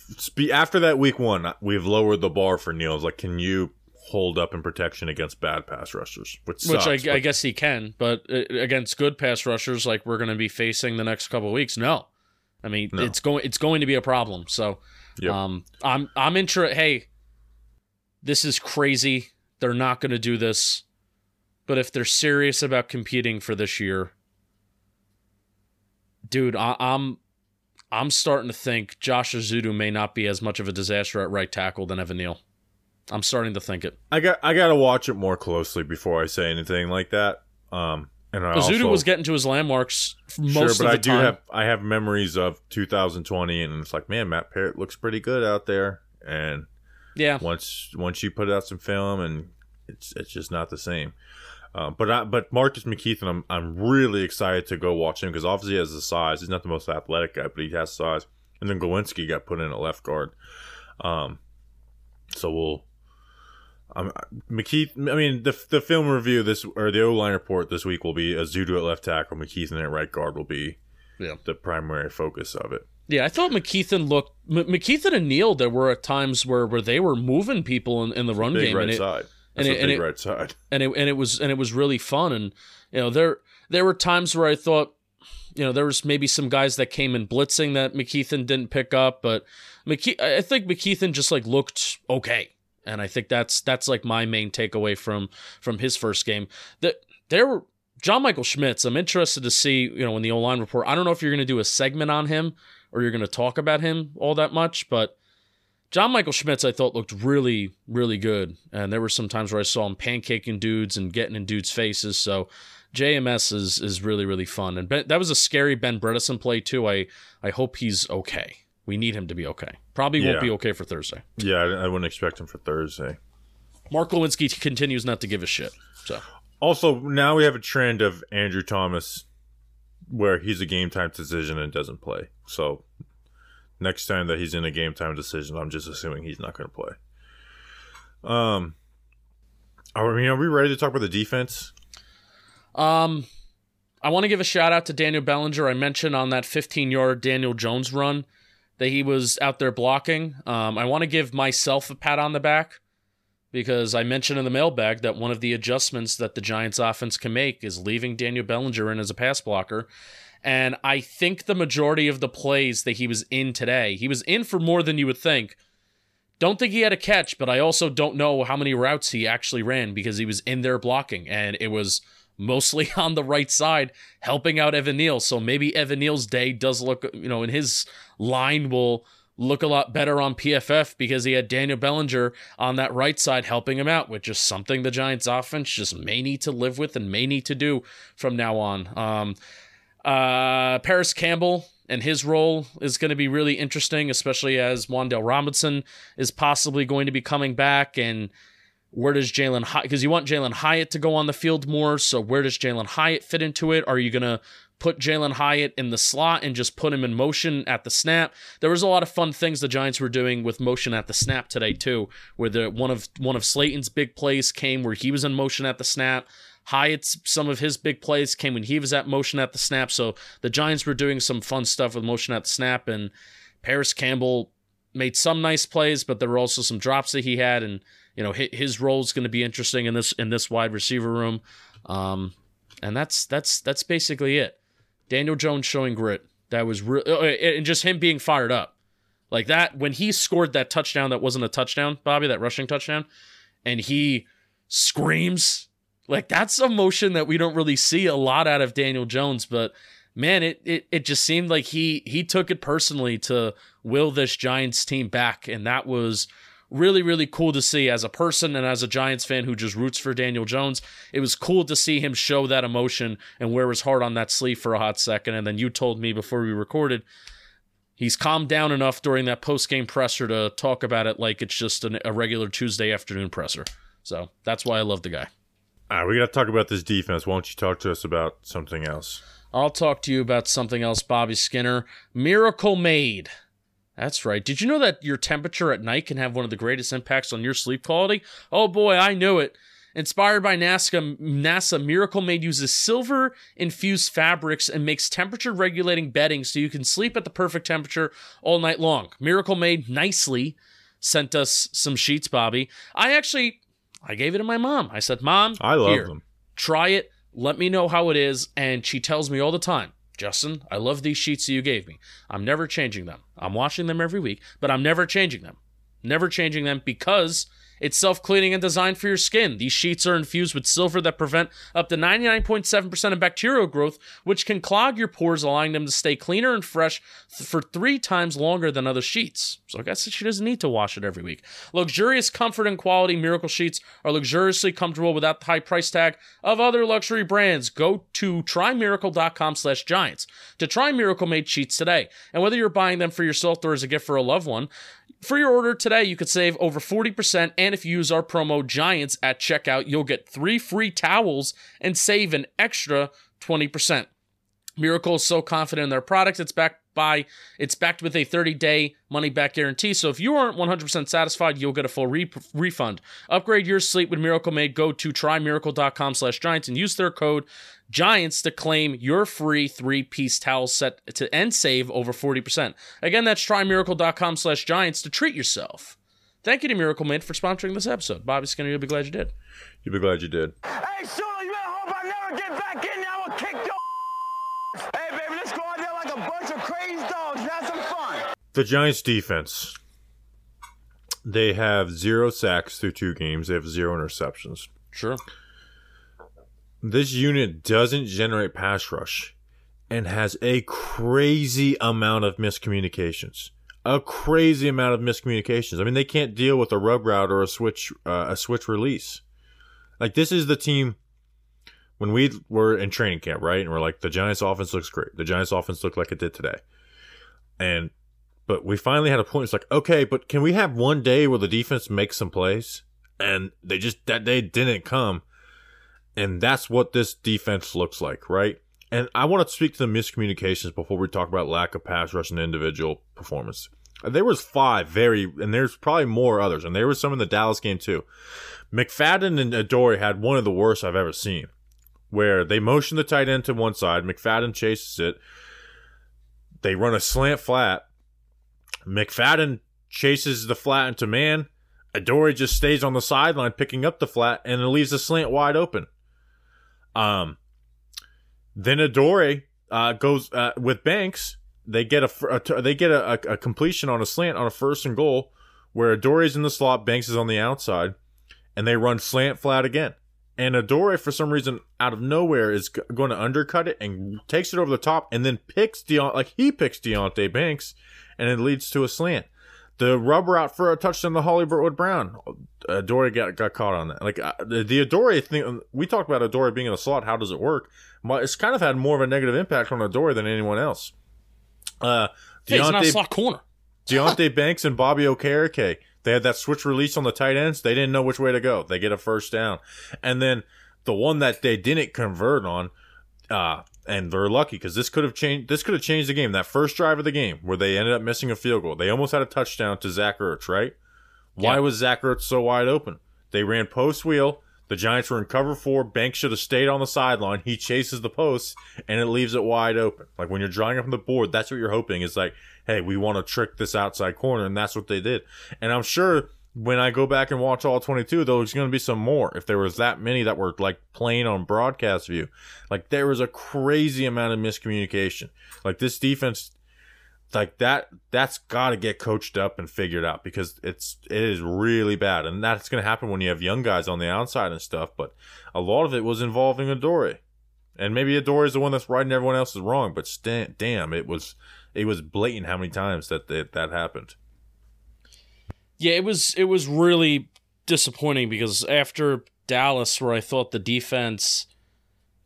after that week one, we've lowered the bar for Neal. It's like, can you hold up in protection against bad pass rushers? Which, Which I, sucks, I guess he can, but uh, against good pass rushers like we're going to be facing the next couple of weeks, no. I mean, No. it's going it's going to be a problem. So, Yep. um, I'm I'm interested. Hey, this is crazy. They're not going to do this, but if they're serious about competing for this year, dude, I, I'm I'm starting to think Josh Ezeudu may not be as much of a disaster at right tackle than Evan Neal. I'm starting to think it. I got I got to watch it more closely before I say anything like that. Um, and I Ezeudu also, was getting to his landmarks most sure, of but the I do time. have I have memories of 2020, and it's like, man, Matt Parrott looks pretty good out there, and yeah, once once you put out some film and it's it's just not the same. Uh, but I, but Marcus McKethan, I'm I'm really excited to go watch him because obviously he has the size. He's not the most athletic guy, but he has size. And then Glowinski got put in at left guard. Um, so we'll. Um, McKeith. I mean, the the film review this or the O line report this week will be Ezeudu at left tackle, McKethan at right guard will be Yeah. the primary focus of it. yeah. I thought McKethan looked M- McKethan and Neal. There were at times where where they were moving people in, in the run Big game, right and it, side. and That's it- a and it- right side. and it and it was and it was really fun. And you know, there there were times where I thought, you know, there was maybe some guys that came in blitzing that McKethan didn't pick up, but McKe- I think McKethan just like looked okay. And I think that's that's like my main takeaway from from his first game. That there were John Michael Schmitz. I'm interested to see, you know, in the O line report. I don't know if you're going to do a segment on him or you're going to talk about him all that much, but John Michael Schmitz, I thought looked really, really good, and there were some times where I saw him pancaking dudes and getting in dudes' faces. So JMS is is really, really fun, and ben, that was a scary Ben Bredeson play too. I I hope he's okay. We need him to be okay. Probably won't be okay for Thursday. Yeah, I, I wouldn't expect him for Thursday. Mark Glowinski continues not to give a shit. So Also, now we have a trend of Andrew Thomas where he's a game time decision and doesn't play. So next time that he's in a game time decision, I'm just assuming he's not going to play. Um, are we, are we ready to talk about the defense? Um, I want to give a shout out to Daniel Bellinger. I mentioned on that 15 yard Daniel Jones run that he was out there blocking. Um, I want to give myself a pat on the back because I mentioned in the mailbag that one of the adjustments that the Giants offense can make is leaving Daniel Bellinger in as a pass blocker. And I think the majority of the plays that he was in today, he was in for more than you would think. Don't think he had a catch, but I also don't know how many routes he actually ran because he was in there blocking and it was mostly on the right side helping out Evan Neal. So maybe Evan Neal's day does look, you know, and his line will look a lot better on PFF because he had Daniel Bellinger on that right side helping him out, which is something the Giants offense just may need to live with and may need to do from now on. Um, uh, Parris Campbell and his role is going to be really interesting, especially as Wan'Dale Robinson is possibly going to be coming back. And where does Jalin Hyatt, because you want Jalin Hyatt to go on the field more. So where does Jalin Hyatt fit into it? Are you going to put Jalin Hyatt in the slot and just put him in motion at the snap? There was a lot of fun things the Giants were doing with motion at the snap today too, where the one of one of Slayton's big plays came where he was in motion at the snap. Hyatt's some of his big plays came when he was at motion at the snap. So the Giants were doing some fun stuff with motion at the snap, and Parris Campbell made some nice plays, but there were also some drops that he had, and you know hi- his role is going to be interesting in this in this wide receiver room. Um, and that's that's that's basically it. Daniel Jones showing grit. That was real, and just him being fired up like that when he scored that touchdown that wasn't a touchdown, Bobby, that rushing touchdown, and he screams like that's emotion that we don't really see a lot out of Daniel Jones, but man, it it it just seemed like he he took it personally to will this Giants team back, and that was really really cool to see as a person and as a Giants fan who just roots for Daniel Jones. It was cool to see him show that emotion and wear his heart on that sleeve for a hot second, and then you told me before we recorded. He's calmed down enough during that post game presser to talk about it like it's just an, a regular Tuesday afternoon presser. So that's why I love the guy. All right, we got to talk about this defense. Why don't you talk to us about something else? I'll talk to you about something else, Bobby Skinner. Miracle Made. That's right. Did you know that your temperature at night can have one of the greatest impacts on your sleep quality? Oh boy, I knew it. Inspired by NASA, NASA Miracle Made uses silver infused fabrics and makes temperature regulating bedding so you can sleep at the perfect temperature all night long. Miracle Made nicely sent us some sheets, Bobby. I actually I gave it to my mom. I said, "Mom, I love here, them. try it. Let me know how it is. And she tells me all the time, Justin, I love these sheets that you gave me. I'm never changing them. I'm washing them every week, but I'm never changing them. Never changing them because it's self cleaning and designed for your skin. These sheets are infused with silver that prevent up to 99.7% of bacterial growth, which can clog your pores, allowing them to stay cleaner and fresh th- for three times longer than other sheets. So I guess she doesn't need to wash it every week. Luxurious comfort and quality Miracle sheets are luxuriously comfortable without the high price tag of other luxury brands. Go to trymiracle.com slash giants to try Miracle Made sheets today. And whether you're buying them for yourself or as a gift for a loved one, for your order today, you could save over 40%. And if you use our promo GIANTS at checkout, you'll get three free towels and save an extra 20%. Miracle is so confident in their product, it's backed by it's backed with a 30-day money-back guarantee. So if you aren't 100% satisfied, you'll get a full re- refund. Upgrade your sleep with Miracle Made. Go to trymiracle.com slash giants and use their code GIANTS to claim your free three-piece towel set to end save over 40%. Again, that's trymiracle.com slash giants to treat yourself. Thank you to Miracle Mint for sponsoring this episode. Bobby Skinner, you'll be glad you did. You'll be glad you did. Hey, Shula, you better hope I never get back in there. I will kick your Hey, baby, let's go out there like a bunch of crazy dogs. Have some fun. The Giants defense. They have zero sacks through two games. They have zero interceptions. Sure. This unit doesn't generate pass rush and has a crazy amount of miscommunications. a crazy amount of miscommunications. I mean, they can't deal with a rub route or a switch uh, a switch release. Like this is the team when we were in training camp, right? And we're like, the Giants' offense looks great. The Giants' offense looked like it did today, and but we finally had a point. It's like, okay, but can we have one day where the defense makes some plays? And they just that day didn't come, and that's what this defense looks like, right? And I want to speak to the miscommunications before we talk about lack of pass rush and individual performance. There was five very, and there's probably more others, and there was some in the Dallas game too. McFadden and Adore had one of the worst I've ever seen, where they motion the tight end to one side, McFadden chases it, they run a slant flat, McFadden chases the flat into man, Adore just stays on the sideline picking up the flat, and it leaves the slant wide open. Um, then Adore uh, goes uh, with Banks. They get a, a they get a, a, completion on a slant on a first and goal, where Adore is in the slot, Banks is on the outside, and they run slant flat again. And Adore, for some reason, out of nowhere, is going to undercut it and takes it over the top, and then picks Deont like he picks Deonte Banks, and it leads to a slant. The rubber out for a touchdown to Hollywood Brown. Adore got, got caught on that. Like uh, the, the Adore thing, we talked about Adore being in a slot. How does it work? It's kind of had more of a negative impact on Adore than anyone else. Uh, Hey, he's not a Deonte, slot corner. Deonte Banks and Bobby Okereke. They had that switch release on the tight ends. They didn't know which way to go. They get a first down. And then the one that they didn't convert on, uh, and they're lucky because this could have changed. This could have changed the game. That first drive of the game where they ended up missing a field goal. They almost had a touchdown to Zach Ertz, right? Why Yeah. was Zach Ertz so wide open? They ran post wheel. The Giants were in cover four. Banks should have stayed on the sideline. He chases the post and it leaves it wide open. Like when you're drawing up on the board, that's what you're hoping is like, hey, we want to trick this outside corner, and that's what they did. And I'm sure when I go back and watch all 22, though, there's going to be some more. If there was that many that were like playing on broadcast view, like there was a crazy amount of miscommunication. Like this defense, like that, that's got to get coached up and figured out because it's it is really bad, and that's going to happen when you have young guys on the outside and stuff. But a lot of it was involving Adore. And maybe Adore is the one that's right and everyone else is wrong, but sta damn, it was it was blatant how many times that that, that happened. Yeah, it was it was really disappointing because after Dallas, where I thought the defense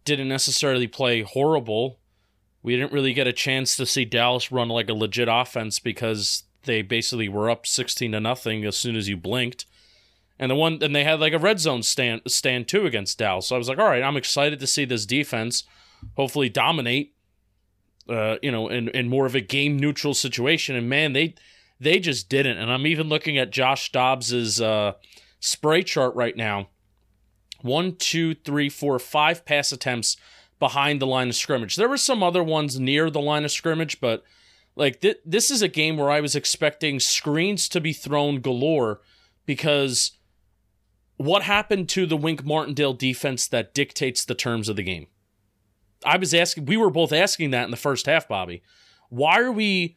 didn't necessarily play horrible, we didn't really get a chance to see Dallas run like a legit offense because they basically were up sixteen to nothing as soon as you blinked. And the one and they had like a red zone stand stand too against Dallas. So I was like, all right, I'm excited to see this defense hopefully dominate uh, you know, in, in more of a game neutral situation. And man, they they just didn't. And I'm even looking at Josh Dobbs's uh, spray chart right now. One, two, three, four, five pass attempts behind the line of scrimmage. There were some other ones near the line of scrimmage, but like th- this is a game where I was expecting screens to be thrown galore because what happened to the Wink Martindale defense that dictates the terms of the game? I was asking, we were both asking that in the first half, Bobby. Why are we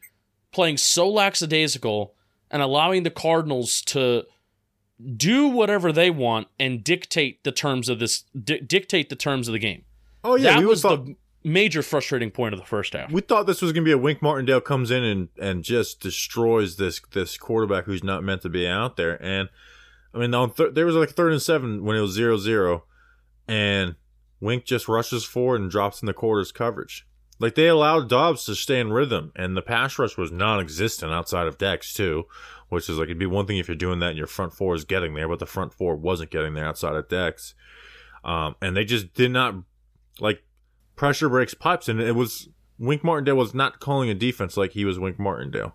playing so lackadaisical and allowing the Cardinals to do whatever they want and dictate the terms of this, di- dictate the terms of the game? Oh yeah, that was thought the major frustrating point of the first half. we thought this was gonna be a Wink Martindale comes in and and just destroys this this quarterback who's not meant to be out there. And I mean, on th- there was like third and seven when it was zero zero, and Wink just rushes forward and drops in the quarters coverage. Like they allowed Dobbs to stay in rhythm, and the pass rush was non-existent outside of Dex too, which is like it'd be one thing if you're doing that and your front four is getting there, but the front four wasn't getting there outside of Dex, um, and they just did not like pressure breaks pipes, and it was Wink Martindale was not calling a defense like he was Wink Martindale.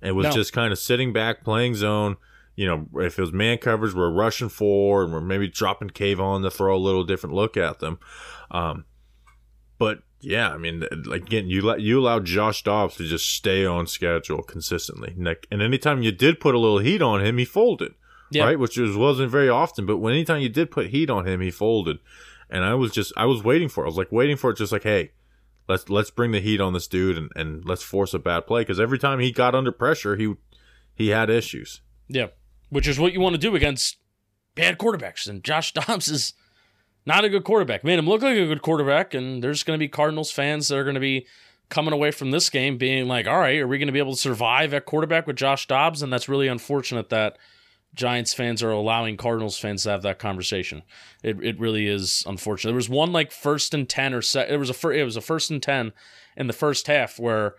It was No. just kind of sitting back, playing zone. You know, if it was man coverage, we're rushing forward and we're maybe dropping Kayvon to throw a little different look at them. Um, but yeah, I mean, like again, you let you allowed Josh Dobbs to just stay on schedule consistently, Nick. and anytime you did put a little heat on him, he folded, Yeah. right? Which was, wasn't very often, but when anytime you did put heat on him, he folded. And I was just, I was waiting for it. I was like waiting for it, just like, hey, let's let's bring the heat on this dude and, and let's force a bad play because every time he got under pressure, he he had issues. Yeah, which is what you want to do against bad quarterbacks. And Josh Dobbs is not a good quarterback. Made him look like a good quarterback, and there's going to be Cardinals fans that are going to be coming away from this game being like, all right, are we going to be able to survive at quarterback with Josh Dobbs? And that's really unfortunate that Giants fans are allowing Cardinals fans to have that conversation. It, it really is unfortunate. There was one like first and ten or se- it was a fir- it was a first and ten in the first half where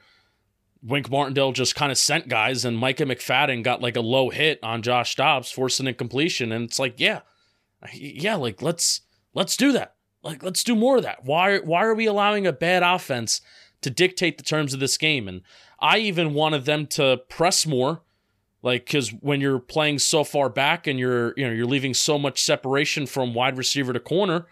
Wink Martindale just kind of sent guys and Micah McFadden got like a low hit on Josh Dobbs, forcing incompletion. And it's like, yeah, yeah, like let's let's do that. Like let's do more of that. Why why are we allowing a bad offense to dictate the terms of this game? And I even wanted them to press more, like because when you're playing so far back and you're you know you're leaving so much separation from wide receiver to corner,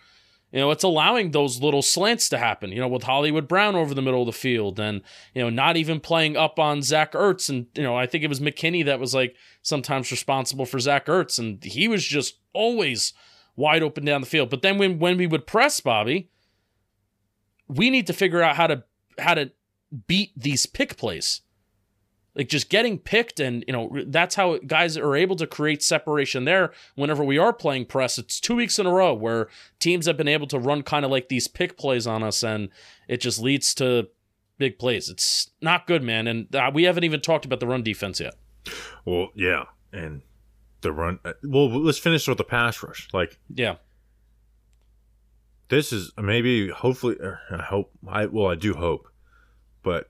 you know, it's allowing those little slants to happen, you know, with Hollywood Brown over the middle of the field and, you know, not even playing up on Zach Ertz. And, you know, I think it was McKinney that was like sometimes responsible for Zach Ertz. And he was just always wide open down the field. But then when, when we would press Bobby, we need to figure out how to, how to beat these pick plays. Like just getting picked, and you know that's how guys are able to create separation there. Whenever we are playing press, it's two weeks in a row where teams have been able to run kind of like these pick plays on us, and it just leads to big plays. It's not good, man. And uh, we haven't even talked about the run defense yet. Well, yeah, and the run. uh, Well, let's finish with the pass rush. Like Yeah, this is maybe, hopefully, er, I hope. I well, I do hope, but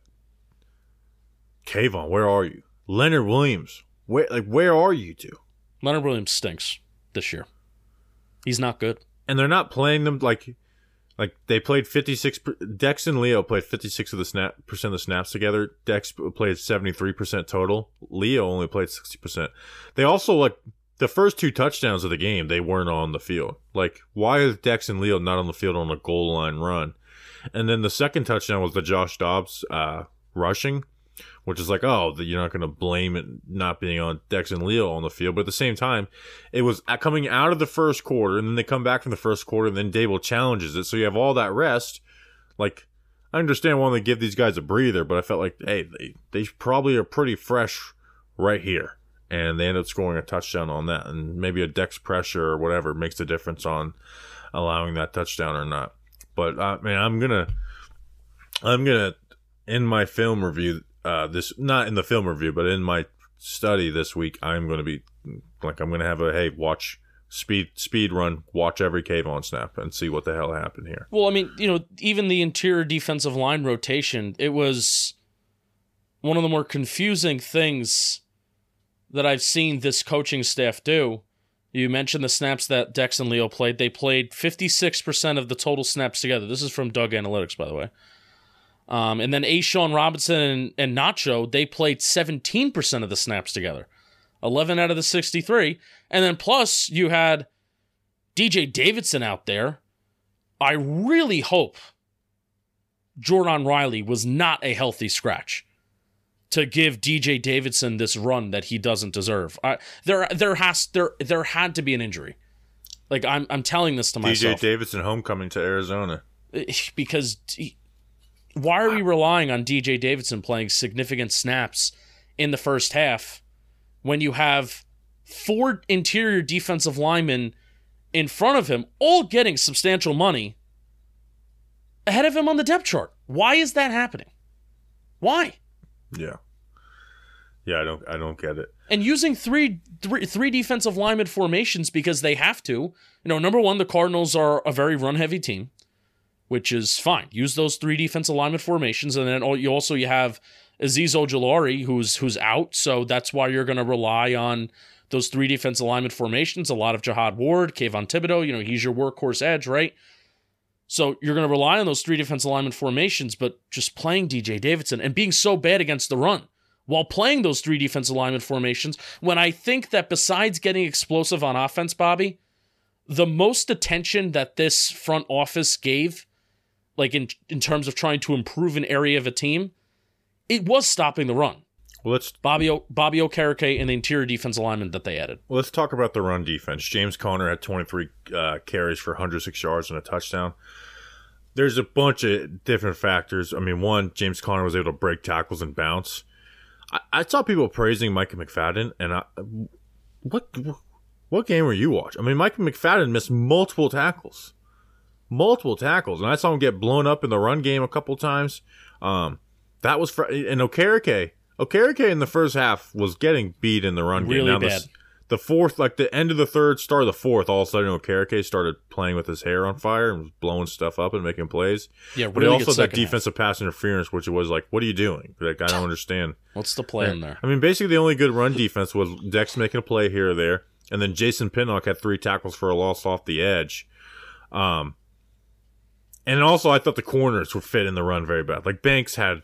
Kayvon, where are you? Leonard Williams, where like where are you two? Leonard Williams stinks this year. He's not good. And they're not playing them like. Like they played fifty six. Dex and Leo played fifty six of the snap percent of the snaps together. Dex played seventy three percent total. Leo only played sixty percent. They also like the first two touchdowns of the game. They weren't on the field. Like why is Dex and Leo not on the field on a goal line run? And then the second touchdown was the Josh Dobbs uh, rushing, which is like, oh, you're not going to blame it not being on Dex and Leo on the field. But at the same time, it was coming out of the first quarter, and then they come back from the first quarter, and then Daboll challenges it. So you have all that rest. Like, I understand wanting to give these guys a breather, but I felt like, hey, they, they probably are pretty fresh right here. And they end up scoring a touchdown on that. And maybe a Dex pressure or whatever makes the difference on allowing that touchdown or not. But, uh, man, I'm going to. I'm gonna in my film review uh this not in the film review but in my study this week i'm gonna be like i'm gonna have a hey watch speed speed run watch every Kayvon snap and see what the hell happened here Well, I mean, you know, even the interior defensive line rotation, it was one of the more confusing things that I've seen this coaching staff do. You mentioned the snaps that Dex and Leo played. They played 56% of the total snaps together. This is from Doug Analytics, by the way. Um, and then A'Shawn Robinson and, and Nacho, they played 17% of the snaps together. 11 out of the 63. And then plus, you had DJ Davidson out there. I really hope Jordon Riley was not a healthy scratch to give DJ Davidson this run that he doesn't deserve. I, there, there has there there had to be an injury. Like I'm I'm telling this to dj myself DJ davidson homecoming to arizona because he- why are we relying on DJ Davidson playing significant snaps in the first half when you have four interior defensive linemen in front of him, all getting substantial money ahead of him on the depth chart? Why is that happening? Why? yeah yeah i don't i don't get it and using three, three three defensive lineman formations because they have to. You know, number one, the Cardinals are a very run heavy team, which is fine. Use those three defense alignment formations, and then you also you have Azeez Ojulari who's who's out, so that's why you're going to rely on those three defense alignment formations. A lot of Jihad Ward, Kayvon Thibodeaux, you know, he's your workhorse edge, right? So you're going to rely on those three defense alignment formations, but just playing DJ Davidson and being so bad against the run while playing those three defense alignment formations, when I think that besides getting explosive on offense, Bobby, the most attention that this front office gave, like in in terms of trying to improve an area of a team, it was stopping the run. well let's Bobby o- Bobby Okereke and the interior defensive lineman that they added. Well, let's talk about the run defense. James Conner had 23 uh, carries for 106 yards and a touchdown. There's a bunch of different factors. I mean, one, James Conner was able to break tackles and bounce. I, I saw people praising Micah McFadden, and I, what what game were you watching? I mean, Micah McFadden missed multiple tackles. Multiple tackles, and I saw him get blown up in the run game a couple times. Um, that was fr- and Okereke. Okereke in the first half was getting beat in the run Really game. Now the bad. s- The fourth, like the end of the third, start of the fourth, all of a sudden Okereke started playing with his hair on fire and was blowing stuff up and making plays. Yeah, But really also good that second half. defensive pass interference, which was like, what are you doing? Like I don't understand. What's the plan there? I mean, basically the only good run defense was Dex making a play here or there, and then Jason Pinnock had three tackles for a loss off the edge. Um, and also I thought the corners were fit in the run very bad. Like Banks had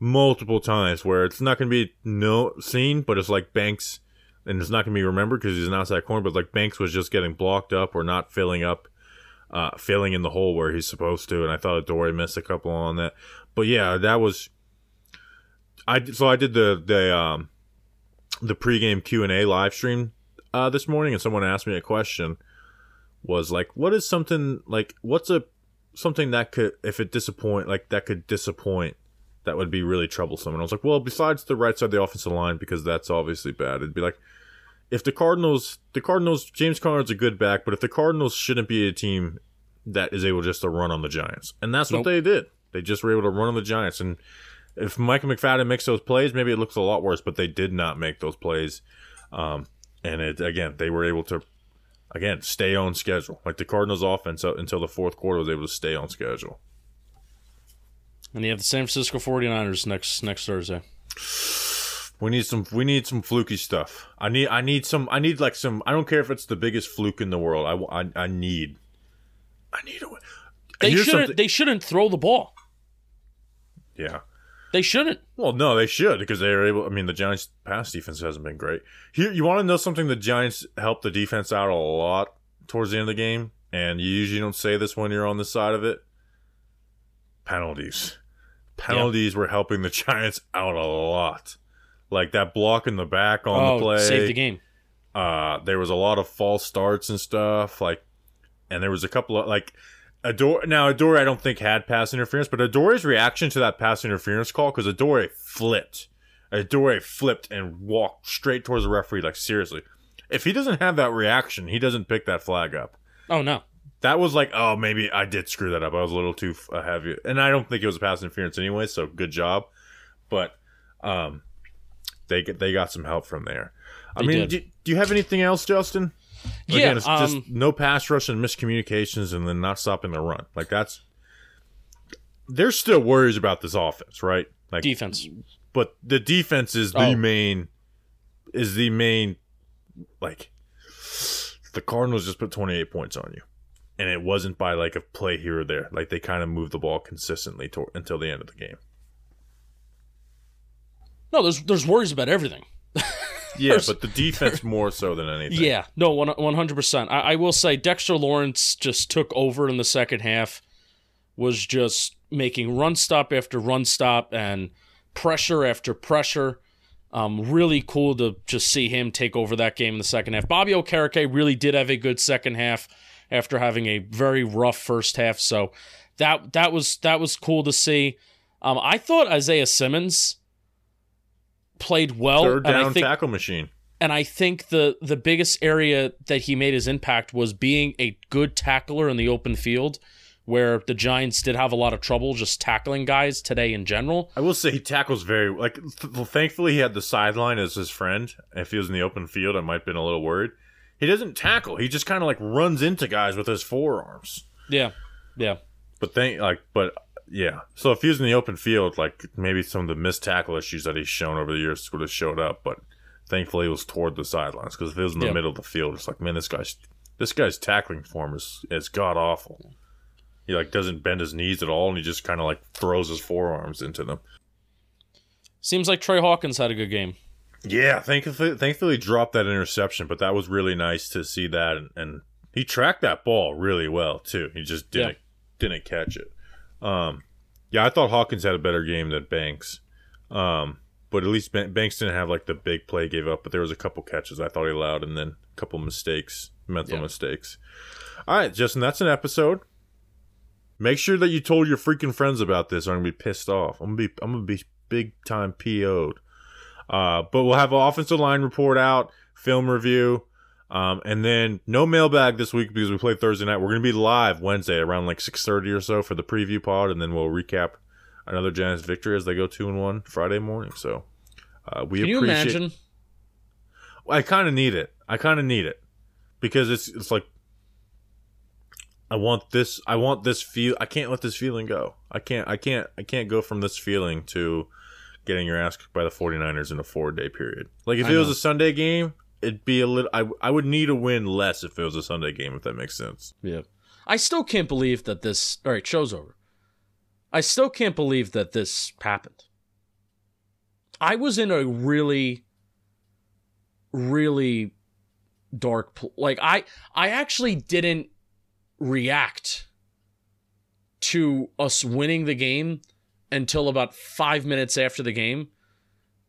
multiple times where it's not going to be no seen, but it's like Banks, and it's not going to be remembered because he's an outside corner. But like Banks was just getting blocked up or not filling up, uh, filling in the hole where he's supposed to. And I thought Dory missed a couple on that. But yeah, that was. I so I did the the um the pregame Q and A live stream uh, this morning, and someone asked me a question. Was like, what is something like what's a something that could if it disappoint like that could disappoint that would be really troublesome? And I was like, well, besides the right side of the offensive line because that's obviously bad. It'd be like if the Cardinals, the Cardinals, James Conner's a good back, but if the Cardinals shouldn't be a team that is able just to run on the Giants, and that's what they did. They just were able to run on the Giants, and if Michael McFadden makes those plays, maybe it looks a lot worse. But they did not make those plays, um, and it again they were able to again stay on schedule. Like the Cardinals' offense uh, until the fourth quarter was able to stay on schedule. And you have the San Francisco 49ers next next Thursday. We need some. We need some fluky stuff. I need. I need some. I need like some. I don't care if it's the biggest fluke in the world. I. I, I need. I need a. They shouldn't something- they shouldn't throw the ball. Yeah. They shouldn't. Well, no, they should because they are able. I mean, the Giants' pass defense hasn't been great. Here, you want to know something? The Giants helped the defense out a lot towards the end of the game, and you usually don't say this when you're on the side of it. Penalties, penalties were helping the Giants out a lot. Like that block in the back on oh, the play, save the game. Uh, there was a lot of false starts and stuff. Like, and there was a couple of like Adore. Now Adore, I don't think had pass interference, but Adore's reaction to that pass interference call because Adore flipped, Adore flipped and walked straight towards the referee. Like seriously, if he doesn't have that reaction, he doesn't pick that flag up. Oh no. That was like, oh, maybe I did screw that up. I was a little too uh, heavy, and I don't think it was a pass interference anyway. So good job, but um, they get they got some help from there. I They mean, do, do you have anything else, Justin? Yeah, Again, it's um, just no pass rush and miscommunications, and then not stopping the run. Like that's there's still worries about this offense, right? Like, defense. but the defense is the Oh. main is the main like the Cardinals just put 28 points on you. And it wasn't by like a play here or there. Like they kind of moved the ball consistently to, until the end of the game. No, there's there's worries about everything. Yeah, but the defense more so than anything. Yeah, no, one hundred percent. I I will say Dexter Lawrence just took over in the second half, was just making run stop after run stop and pressure after pressure. Um, really cool to just see him take over that game in the second half. Bobby Okereke really did have a good second half after having a very rough first half. So that that was that was cool to see. Um, I thought Isaiah Simmons played well, Third and I down think tackle machine. and I think the the biggest area that he made his impact was being a good tackler in the open field, where the Giants did have a lot of trouble just tackling guys today in general. I will say he tackles very like. Th- thankfully, he had the sideline as his friend. If he was in the open field, I might have been a little worried. He doesn't tackle. He just kind of like runs into guys with his forearms. Yeah, yeah, But thank like, but yeah. So if he was in the open field, like maybe some of the missed tackle issues that he's shown over the years would have showed up. But thankfully, it was toward the sidelines because if it was in the Yeah. middle of the field, it's like, man, this guy's this guy's tackling form is is god awful. He like doesn't bend his knees at all, and he just kind of like throws his forearms into them. seems like Tre Hawkins had a good game. Yeah, thankfully, thankfully he dropped that interception, but that was really nice to see that, and, and he tracked that ball really well too. He just didn't didn't catch it. Um, yeah, I thought Hawkins had a better game than Banks, um, but at least Ban- Banks didn't have like the big play gave up. But there was a couple catches I thought he allowed, and then a couple mistakes, mental Yeah. mistakes. All right, Justin, that's an episode. Make sure that you told your freaking friends about this, or I'm gonna be pissed off. I'm gonna be I'm gonna be big time PO'd. Uh, but we'll have an offensive line report out, film review. Um, and then no mailbag this week because we played Thursday night. We're gonna be live Wednesday around like six thirty or so for the preview pod, and then we'll recap another Giants victory as they go two and one Friday morning. So uh, we Can you appreciate. imagine? I kind of need it. I kind of need it because it's it's like I want this. I want this feel. I can't let this feeling go. I can't. I can't. I can't go from this feeling to getting your ass kicked by the 49ers in a four day period. Like if I it was a Sunday game, it'd be a little. I I would need a win less if it was a Sunday game. If that makes sense. Yeah. I still can't believe that this. All right, show's over. I still can't believe that this happened. I was in a really, really dark. Pl- like I, I actually didn't react to us winning the game until about five minutes after the game,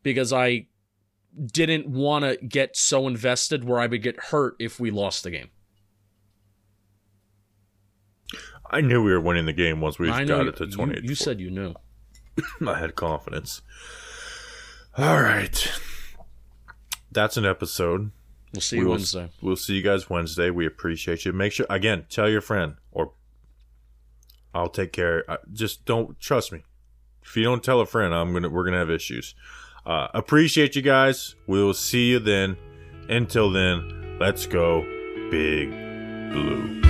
because I didn't want to get so invested where I would get hurt if we lost the game. I knew we were winning the game once we got you- it to you- 28. You, said you knew. I had confidence. All right. That's an episode. We'll see We you will- Wednesday. We'll see you guys Wednesday. We appreciate you. Make sure again, tell your friend or I'll take care. uh, Just don't trust me. If you don't tell a friend, I'm gonna we're gonna have issues. Uh, appreciate you guys. We'll see you then. Until then, let's go, Big Blue.